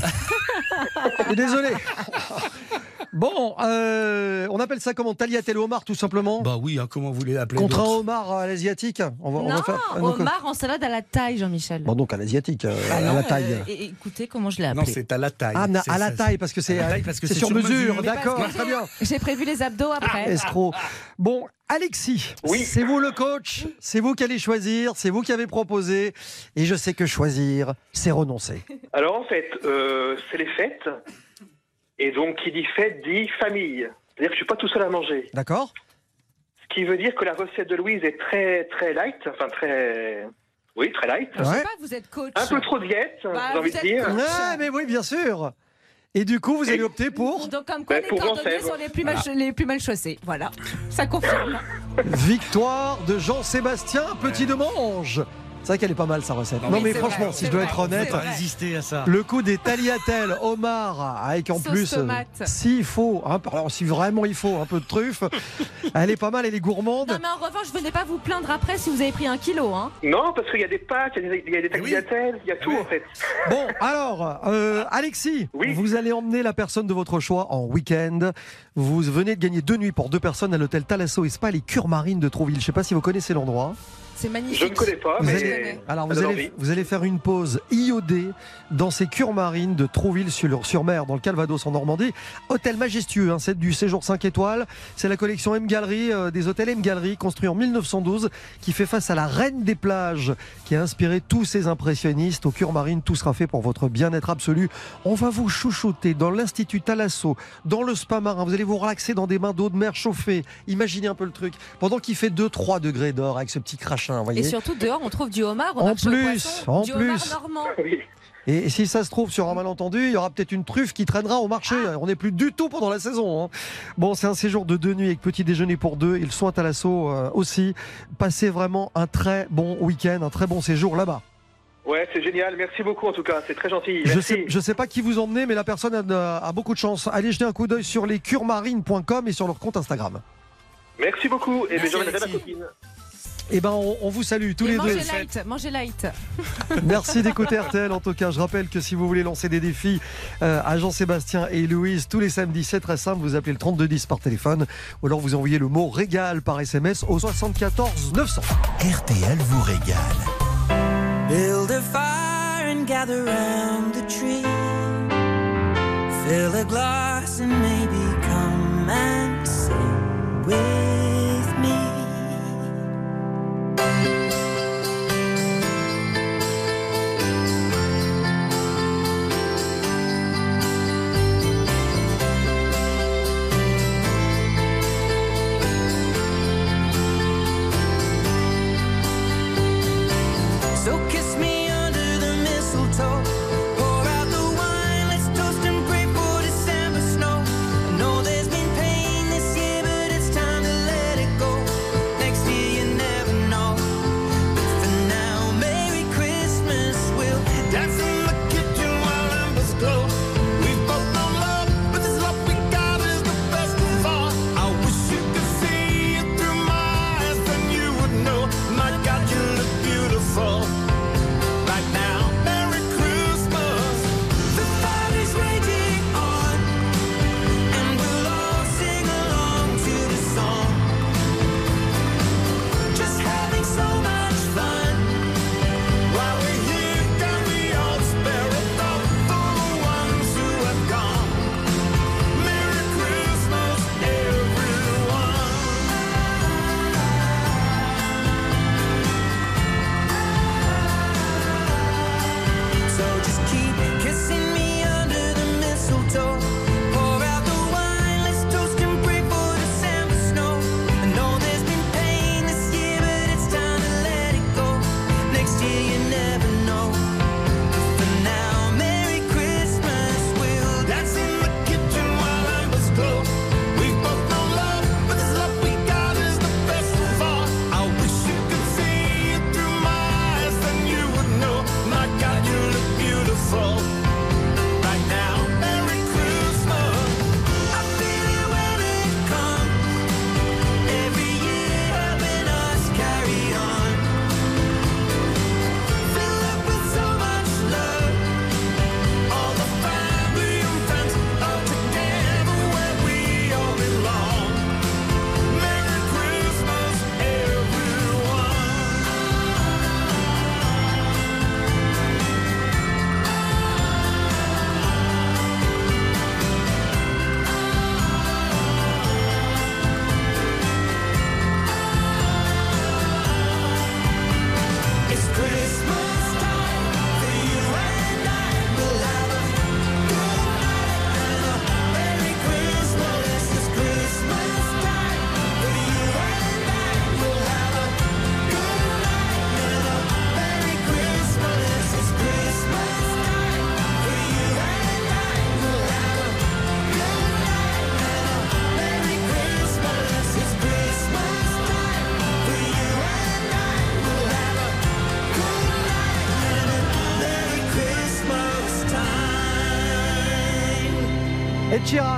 Désolé. Bon, euh, on appelle ça comment Tagliatelle au homard, tout simplement Bah oui, hein, comment vous voulez l'appeler Contre un homard à l'asiatique on va, on va Non, faire- ah, donc, homard en salade à la taille, Jean-Michel. Bon, donc à l'asiatique, euh, Ah à non, la taille. euh, écoutez comment je l'ai Non, appelé. c'est à la taille. Ah, na- à la taille, parce que c'est sur sur mesure. mesure. D'accord, très bien. J'ai prévu les abdos après. Escroc. Bon, Alexis, Oui. c'est vous le coach, c'est vous qui allez choisir, c'est vous qui avez proposé, et je sais que choisir, c'est renoncer. Alors en fait, euh, c'est les fêtes. Et donc, qui dit fête dit famille. C'est-à-dire que je suis pas tout seul à manger. D'accord Ce qui veut dire que la recette de Louise est très très light, enfin très, oui, très light. Je sais pas, vous êtes coach. Un peu trop diète, Bah, j'ai envie vous de êtes dire. coach. Ah, mais oui, bien sûr. Et du coup, vous allez opter pour Donc comme quoi les pour cordonniers Rancève. sont les plus, mal, les plus mal chaussés. Voilà, ça confirme. victoire de Jean-Sébastien Petit de Mange. C'est vrai qu'elle est pas mal sa recette. Non, Oui, mais franchement, vrai, si je dois vrai, être honnête, résister à ça. le coup des tagliatelles, homard, avec en Sauce plus, euh, s'il faut, hein, alors si vraiment il faut un peu de truffe, elle est pas mal, elle est gourmande. Non mais en revanche, venez pas vous plaindre après si vous avez pris un kilo. Hein. Non, parce qu'il y a des pâtes, il y a des, il y a des tagliatelles, il y a tout en fait. Bon, alors, euh, Alexis, Oui. vous allez emmener la personne de votre choix en week-end. Vous venez de gagner deux nuits pour deux personnes à l'hôtel Thalasso et Spa, les Cures Marines de Trouville. Je sais pas si vous connaissez l'endroit. C'est magnifique. Je ne connais pas, Vous mais allez, alors vous allez, envie. vous allez faire une pause iodée dans ces cures marines de Trouville-sur-Mer, dans le Calvados en Normandie. Hôtel majestueux, hein, c'est du séjour 5 étoiles. C'est la collection M Gallery, euh, des hôtels M Gallery, construit en 1912, qui fait face à la reine des plages, qui a inspiré tous ces impressionnistes. Aux cures marines, tout sera fait pour votre bien-être absolu. On va vous chouchouter dans l'Institut Thalasso, dans le spa marin. Vous allez vous relaxer dans des bains d'eau de mer chauffés. Imaginez un peu le truc. Pendant qu'il fait 2-3 degrés d'or avec ce petit crachin, voyez. Et surtout dehors, on trouve du homard. au En plus, poissons, en du plus. homard normand. Oui. Et si ça se trouve sur un malentendu, il y aura peut-être une truffe qui traînera au marché. Ah. On n'est plus du tout pendant la saison. hein. Bon, c'est un séjour de deux nuits avec petit déjeuner pour deux. Ils sont à Thalasso euh, aussi. Passez vraiment un très bon week-end, un très bon séjour là-bas. Ouais, c'est génial. Merci beaucoup en tout cas. C'est très gentil. Je sais, je sais pas qui vous emmenez, mais la personne a, a beaucoup de chance. Allez jeter un coup d'œil sur lescuremarines.com et sur leur compte Instagram. Merci beaucoup. Et j'emmènerai ma Alexis. copine. Eh ben, on, on vous salue tous Et les deux. mangez light, mangez light. Merci d'écouter RTL. En tout cas, je rappelle que si vous voulez lancer des défis euh, à Jean-Sébastien et Louise tous les samedis, c'est très simple. Vous appelez le 3210 par téléphone ou alors vous envoyez le mot régal par SMS au 74 900. RTL vous régale. Build a fire and gather round the tree. Fill a glass and maybe come and sing with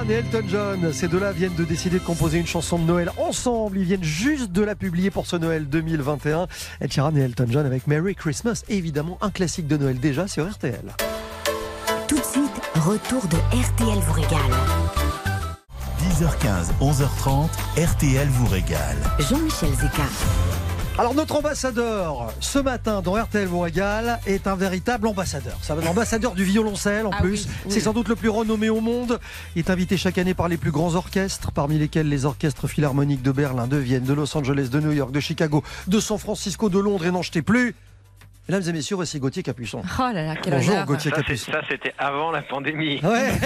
et Elton John, ces deux-là viennent de décider de composer une chanson de Noël ensemble. Ils viennent juste de la publier pour ce Noël 2021. Ed Sheeran et Elton John avec Merry Christmas, évidemment un classique de Noël déjà sur RTL. Tout de suite, retour de RTL vous régale. 10h15, 11h30, RTL vous régale. Jean-Michel Zeka. Alors notre ambassadeur ce matin dans RTL vous régale est un véritable ambassadeur. Ça va l'ambassadeur du violoncelle en Ah plus. oui, oui. C'est sans doute le plus renommé au monde. Il est invité chaque année par les plus grands orchestres, parmi lesquels les orchestres philharmoniques de Berlin, de Vienne, de Los Angeles, de New York, de Chicago, de San Francisco, de Londres et n'en jetez plus. Mesdames et messieurs, voici Gauthier Capuçon. Oh là là, quel Bonjour. Gauthier Ça, Capuçon. ça, c'était avant la pandémie. Ouais.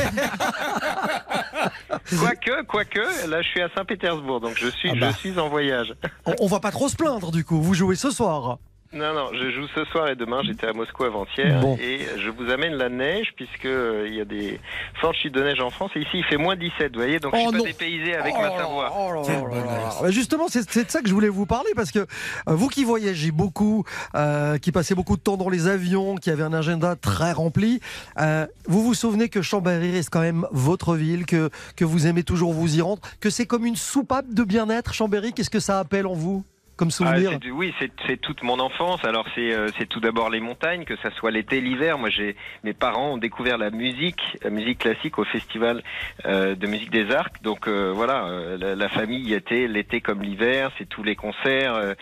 Quoique, quoique, là, je suis à Saint-Pétersbourg, donc je suis, Ah bah. je suis en voyage. on, on va pas trop se plaindre du coup. Vous jouez ce soir. Non, non, je joue ce soir et demain. J'étais à Moscou avant-hier Bon. et je vous amène la neige puisque euh, il y a des fortes chutes de neige en France. Et ici, il fait moins 17, vous voyez, donc je Oh suis non. pas dépaysé avec Oh ma Savoie. oh Justement, c'est c'est de ça que je voulais vous parler parce que euh, vous qui voyagez beaucoup, euh, qui passez beaucoup de temps dans les avions, qui avez un agenda très rempli, euh, vous vous souvenez que Chambéry reste quand même votre ville, que, que vous aimez toujours vous y rendre, que c'est comme une soupape de bien-être, Chambéry? Qu'est-ce que ça appelle en vous? Comme Ah, souvenir oui, c'est toute mon enfance. Alors c'est euh, tout d'abord les montagnes, que ça soit l'été, l'hiver. Moi, j'ai mes parents ont découvert la musique, la musique classique au festival euh, de musique des Arcs. Donc euh, voilà, euh, la, la famille y était l'été comme l'hiver. C'est tous les concerts. euh,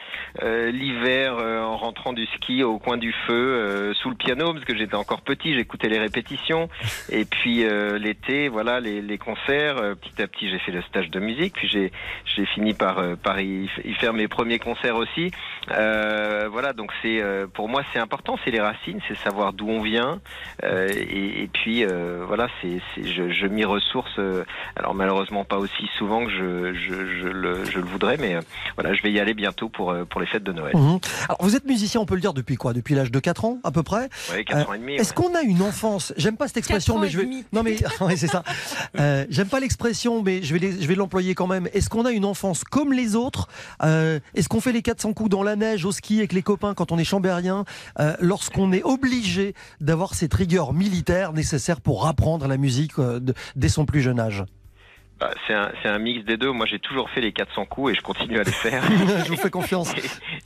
euh, l'hiver euh, en rentrant du ski au coin du feu, euh, sous le piano, parce que j'étais encore petit, j'écoutais les répétitions. Et puis euh, l'été, voilà, les, les concerts. Euh, petit à petit, j'ai fait le stage de musique. Puis j'ai j'ai fini par euh, par y, y faire mes premiers concerts aussi. Euh, voilà, donc c'est euh, pour moi c'est important, c'est les racines, c'est savoir d'où on vient. Euh, et, et puis euh, voilà, c'est je, je m'y ressource. euh, alors malheureusement pas aussi souvent que je je, je le je le voudrais, mais euh, voilà, je vais y aller bientôt pour pour les fêtes de Noël. Mhm. Alors vous êtes musicien, on peut le dire depuis quoi? Depuis l'âge de 4 ans à peu près? Quatre Euh, ans et demi. Est-ce ouais. qu'on a une enfance? J'aime pas cette expression, mais je vais. Non mais ouais, c'est ça. Euh, J'aime pas l'expression, mais je vais les- je vais l'employer quand même. Est-ce qu'on a une enfance comme les autres? Euh, Est-ce qu'on fait les 400 coups dans la neige au ski avec les copains quand on est chambérien euh, Lorsqu'on est obligé d'avoir cette rigueur militaire nécessaire pour apprendre la musique euh, dès son plus jeune âge c'est un un mix des deux. Moi, j'ai toujours fait les 400 coups et je continue à les faire. Je vous fais confiance.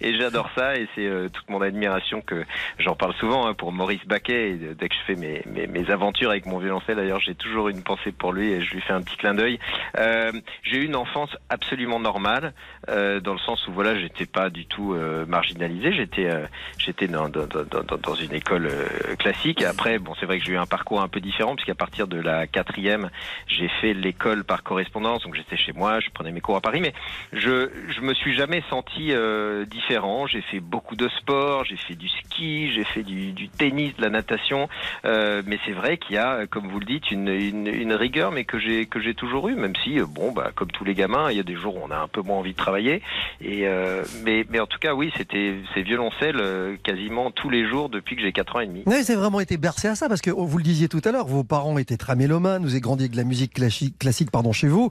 Et, et j'adore ça et c'est euh, toute mon admiration que j'en parle souvent hein, pour Maurice Baquet. Et, euh, dès que je fais mes, mes, mes aventures avec mon violoncelle, d'ailleurs, j'ai toujours une pensée pour lui et je lui fais un petit clin d'œil. Euh, j'ai eu une enfance absolument normale euh, dans le sens où voilà, j'étais pas du tout euh, marginalisé. J'étais euh, j'étais dans, dans, dans, dans- une école euh, classique. Après, bon, c'est vrai que j'ai eu un parcours un peu différent puisqu'à partir de la quatrième, j'ai fait l'école par correspondance. Donc j'étais chez moi, je prenais mes cours à Paris, mais je je me suis jamais senti euh, différent. J'ai fait beaucoup de sport, j'ai fait du ski, j'ai fait du, du tennis, de la natation. Euh, mais c'est vrai qu'il y a, comme vous le dites, une, une, une rigueur, mais que j'ai que j'ai toujours eu, même si euh, bon, bah comme tous les gamins, il y a des jours où on a un peu moins envie de travailler. Et euh, mais mais en tout cas, oui, c'était c'est violoncelle euh, quasiment tous les jours depuis que j'ai 4 ans et demi. Oui, c'est vraiment été bercé à ça parce que oh, vous le disiez tout à l'heure, vos parents étaient très mélomanes, vous avez grandi avec de la musique classique, classique pardon, chez vous,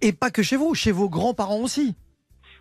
et pas que chez vous, chez vos grands-parents aussi.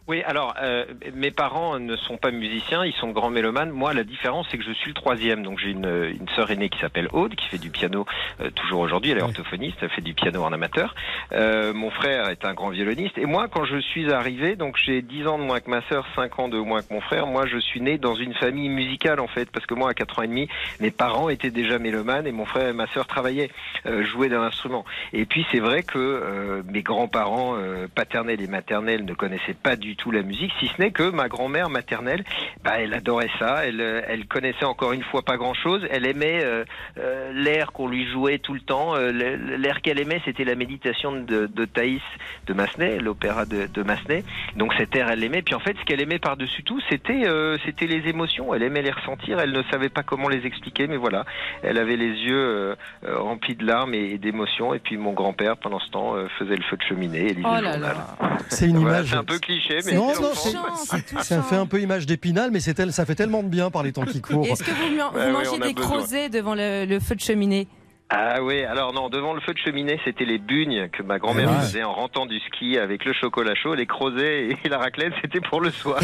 Oui, alors euh, mes parents ne sont pas musiciens, ils sont grands mélomanes. Moi, la différence, c'est que je suis le troisième. Donc j'ai une, une sœur aînée qui s'appelle Aude, qui fait du piano euh, toujours aujourd'hui. Elle est orthophoniste, elle fait du piano en amateur. Euh, mon frère est un grand violoniste. Et moi, quand je suis arrivé, donc j'ai 10 ans de moins que ma sœur, 5 ans de moins que mon frère. Moi, je suis né dans une famille musicale en fait, parce que moi, à 4 ans et demi, mes parents étaient déjà mélomanes et mon frère et ma sœur travaillaient, euh, jouaient d'un instrument. Et puis c'est vrai que euh, mes grands-parents euh, paternels et maternels ne connaissaient pas du tout la musique, si ce n'est que ma grand-mère maternelle, bah, elle adorait ça. Elle, euh, elle connaissait encore une fois pas grand-chose. Elle aimait euh, euh, l'air qu'on lui jouait tout le temps. Euh, l'air qu'elle aimait, c'était la méditation de, de Thaïs de Massenet, l'opéra de, de Massenet. Donc cet air, elle l'aimait. Puis en fait, ce qu'elle aimait par-dessus tout, c'était euh, c'était les émotions. Elle aimait les ressentir. Elle ne savait pas comment les expliquer, mais voilà, elle avait les yeux remplis de larmes et, et d'émotions. Et puis mon grand-père, pendant ce temps, euh, faisait le feu de cheminée et lisait Oh le journal. C'est une Voilà, image. c'est un peu cliché, mais Non, c'est non. Ça fait un peu image d'épinal, mais c'est tel- ça fait tellement de bien par les temps qui courent. Est-ce que vous, mangez des crozets devant le, le feu de cheminée Ah oui, alors non, devant le feu de cheminée, c'était les bugnes que ma grand-mère Ouais. faisait en rentrant du ski avec le chocolat chaud, les crozets et la raclette, c'était pour le soir.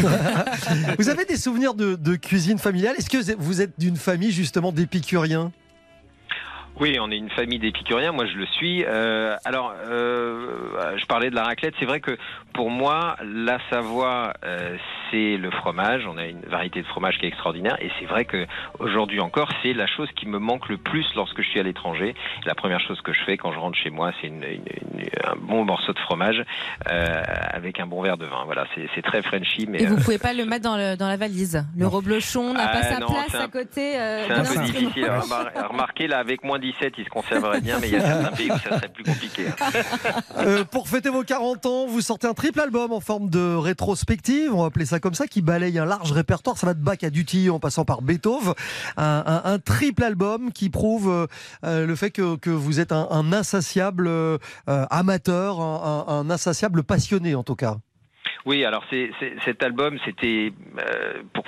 Vous avez des souvenirs de, de cuisine familiale? Est-ce que vous êtes d'une famille justement d'épicuriens? Oui, on est une famille d'épicuriens. Moi, je le suis. Euh, alors, euh, je parlais de la raclette. C'est vrai que pour moi, la Savoie, euh, c'est le fromage. On a une variété de fromage qui est extraordinaire. Et c'est vrai que aujourd'hui encore, c'est la chose qui me manque le plus lorsque je suis à l'étranger. La première chose que je fais quand je rentre chez moi, c'est une, une- une- un bon morceau de fromage euh, avec un bon verre de vin. Voilà, c'est c'est très Frenchy, mais Et vous euh, pouvez pas le mettre dans, le- dans la valise. Le reblochon n'a pas Ah, sa non, place un- à côté euh, c'est de un peu difficile à remar- à remarquer. Là, avec moins 17, il se conserverait bien, mais il y a certains pays où ça serait plus compliqué. hein. Euh, pour fêter vos 40 ans, vous sortez un triple album en forme de rétrospective, on va appeler ça comme ça, qui balaye un large répertoire. Ça va de Bach à Duty en passant par Beethoven. Un, un- un triple album qui prouve euh, euh, le fait que, que vous êtes un, un insatiable euh, amateur, un insatiable passionné en tout cas. Oui, alors cet album, c'était euh, pour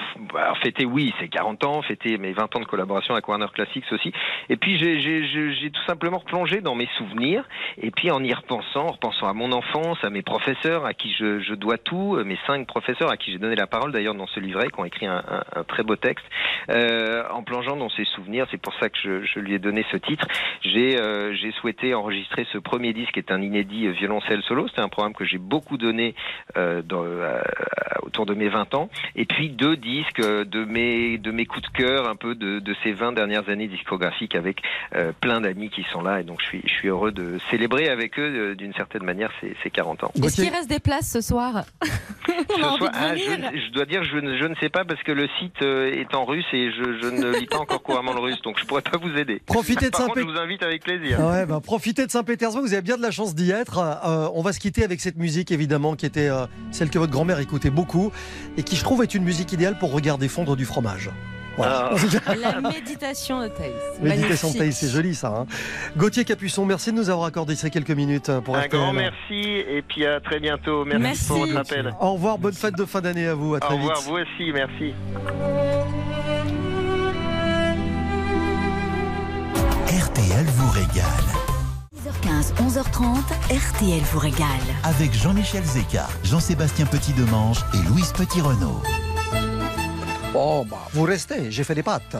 fêter, oui, c'est 40 ans, fêter mes 20 ans de collaboration avec Warner Classics aussi. Et puis j'ai, tout simplement replongé dans mes souvenirs. Et puis en y repensant, en repensant à mon enfance, à mes professeurs, à qui je, dois tout, euh, mes cinq professeurs à qui j'ai donné la parole d'ailleurs dans ce livret, qui ont écrit un très beau texte, euh, en plongeant dans ces souvenirs, c'est pour ça que je, je lui ai donné ce titre. J'ai, euh, j'ai souhaité enregistrer ce premier disque, qui est un inédit euh, violoncelle solo. C'était un programme que j'ai beaucoup donné euh, dans, euh, autour de mes 20 ans. Et puis deux disques de mes, de mes coups de cœur, un peu de, de ces 20 dernières années discographiques avec euh, plein d'amis qui sont là. Et donc je suis, je suis heureux de célébrer avec eux d'une certaine manière ces, ces 40 ans. Est-ce qu'il reste des places ce soir ah, je, je dois dire, je, ne- je ne sais pas parce que le site est en russe et je, je ne lis pas encore couramment le russe, donc je pourrais pas vous aider. Profitez de Par contre, Saint-Pé- je vous invite avec plaisir. Ah Ouais, bah, profitez de Saint-Pétersbourg, vous avez bien de la chance d'y être. Euh, on va se quitter avec cette musique évidemment qui était euh, celle que votre grand-mère écoutait beaucoup et qui je trouve est une musique idéale pour regarder fondre du fromage. Voilà. La méditation de Thaïs. Méditation de. Thaïs, c'est joli ça. hein. Gauthier Capuçon, merci de nous avoir accordé ces quelques minutes euh, pour Un RTL. grand merci et puis à très bientôt. Merci, Merci. pour votre appel. Au revoir, bonne fête de fin d'année à vous, à très Au revoir, vite. vous aussi, merci. RTL vous régale. 10h15, 11h30, RTL vous régale. Avec Jean-Michel Zeka, Jean-Sébastien Petit-Demange et Louise Petit-Renault. Oh, bah, vous restez, j'ai fait des pattes.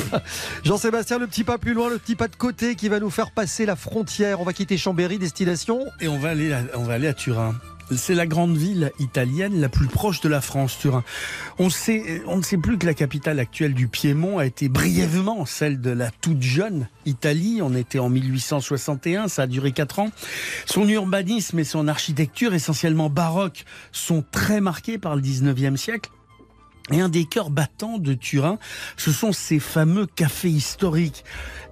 Jean-Sébastien, le petit pas plus loin, le petit pas de côté qui va nous faire passer la frontière. On va quitter Chambéry, destination. Et on va aller à, on va aller à Turin. C'est la grande ville italienne la plus proche de la France, Turin. On, ne sait plus que la capitale actuelle du Piémont a été brièvement celle de la toute jeune Italie. On était en 1861, ça a duré quatre ans. Son urbanisme et son architecture, essentiellement baroque, sont très marqués par le 19e siècle. Et un des cœurs battants de Turin, ce sont ces fameux cafés historiques,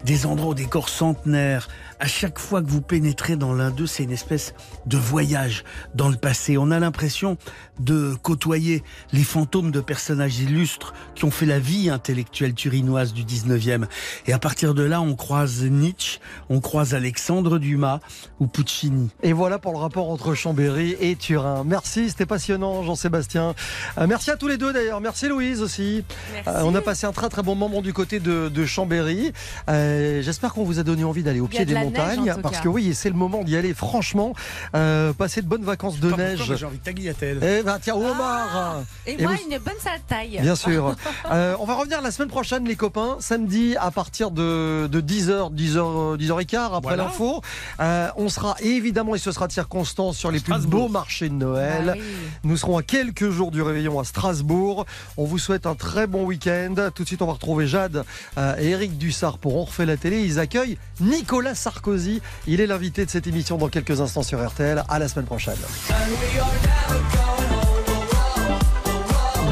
des endroits au décor centenaire. À chaque fois que vous pénétrez dans l'un d'eux, c'est une espèce de voyage dans le passé. On a l'impression de côtoyer les fantômes de personnages illustres qui ont fait la vie intellectuelle turinoise du 19e. Et à partir de là, on croise Nietzsche, on croise Alexandre Dumas ou Puccini. Et voilà pour le rapport entre Chambéry et Turin. Merci, c'était passionnant, Jean-Sébastien. Euh, merci à tous les deux d'ailleurs. Merci Louise aussi. Euh, on a passé un très très bon moment du côté de, de Chambéry. Euh, J'espère qu'on vous a donné envie d'aller au pied de des neige, montagnes. en parce cas. que oui, c'est le moment d'y aller. Franchement, euh, passer de bonnes vacances de Pas neige. J'ai envie de tagliatelle. Eh ben tiens, Omar Et, Et moi, vous- une bonne salade taille. Bien sûr. Euh, on va revenir la semaine prochaine, les copains. Samedi, à partir de, de 10h, 10h, 10h15 après Voilà. l'info. Euh, on sera évidemment, et ce sera de circonstance, sur les plus beaux marchés de Noël. Ah oui. Nous serons à quelques jours du réveillon à Strasbourg. On vous souhaite un très bon week-end. Tout de suite, on va retrouver Jade euh, et Eric Dussard pour On refait la télé. Ils accueillent Nicolas Sarkozy. Il est l'invité de cette émission dans quelques instants sur RTL. À la semaine prochaine.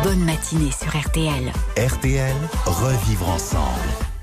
Bonne matinée sur RTL. RTL, revivre ensemble.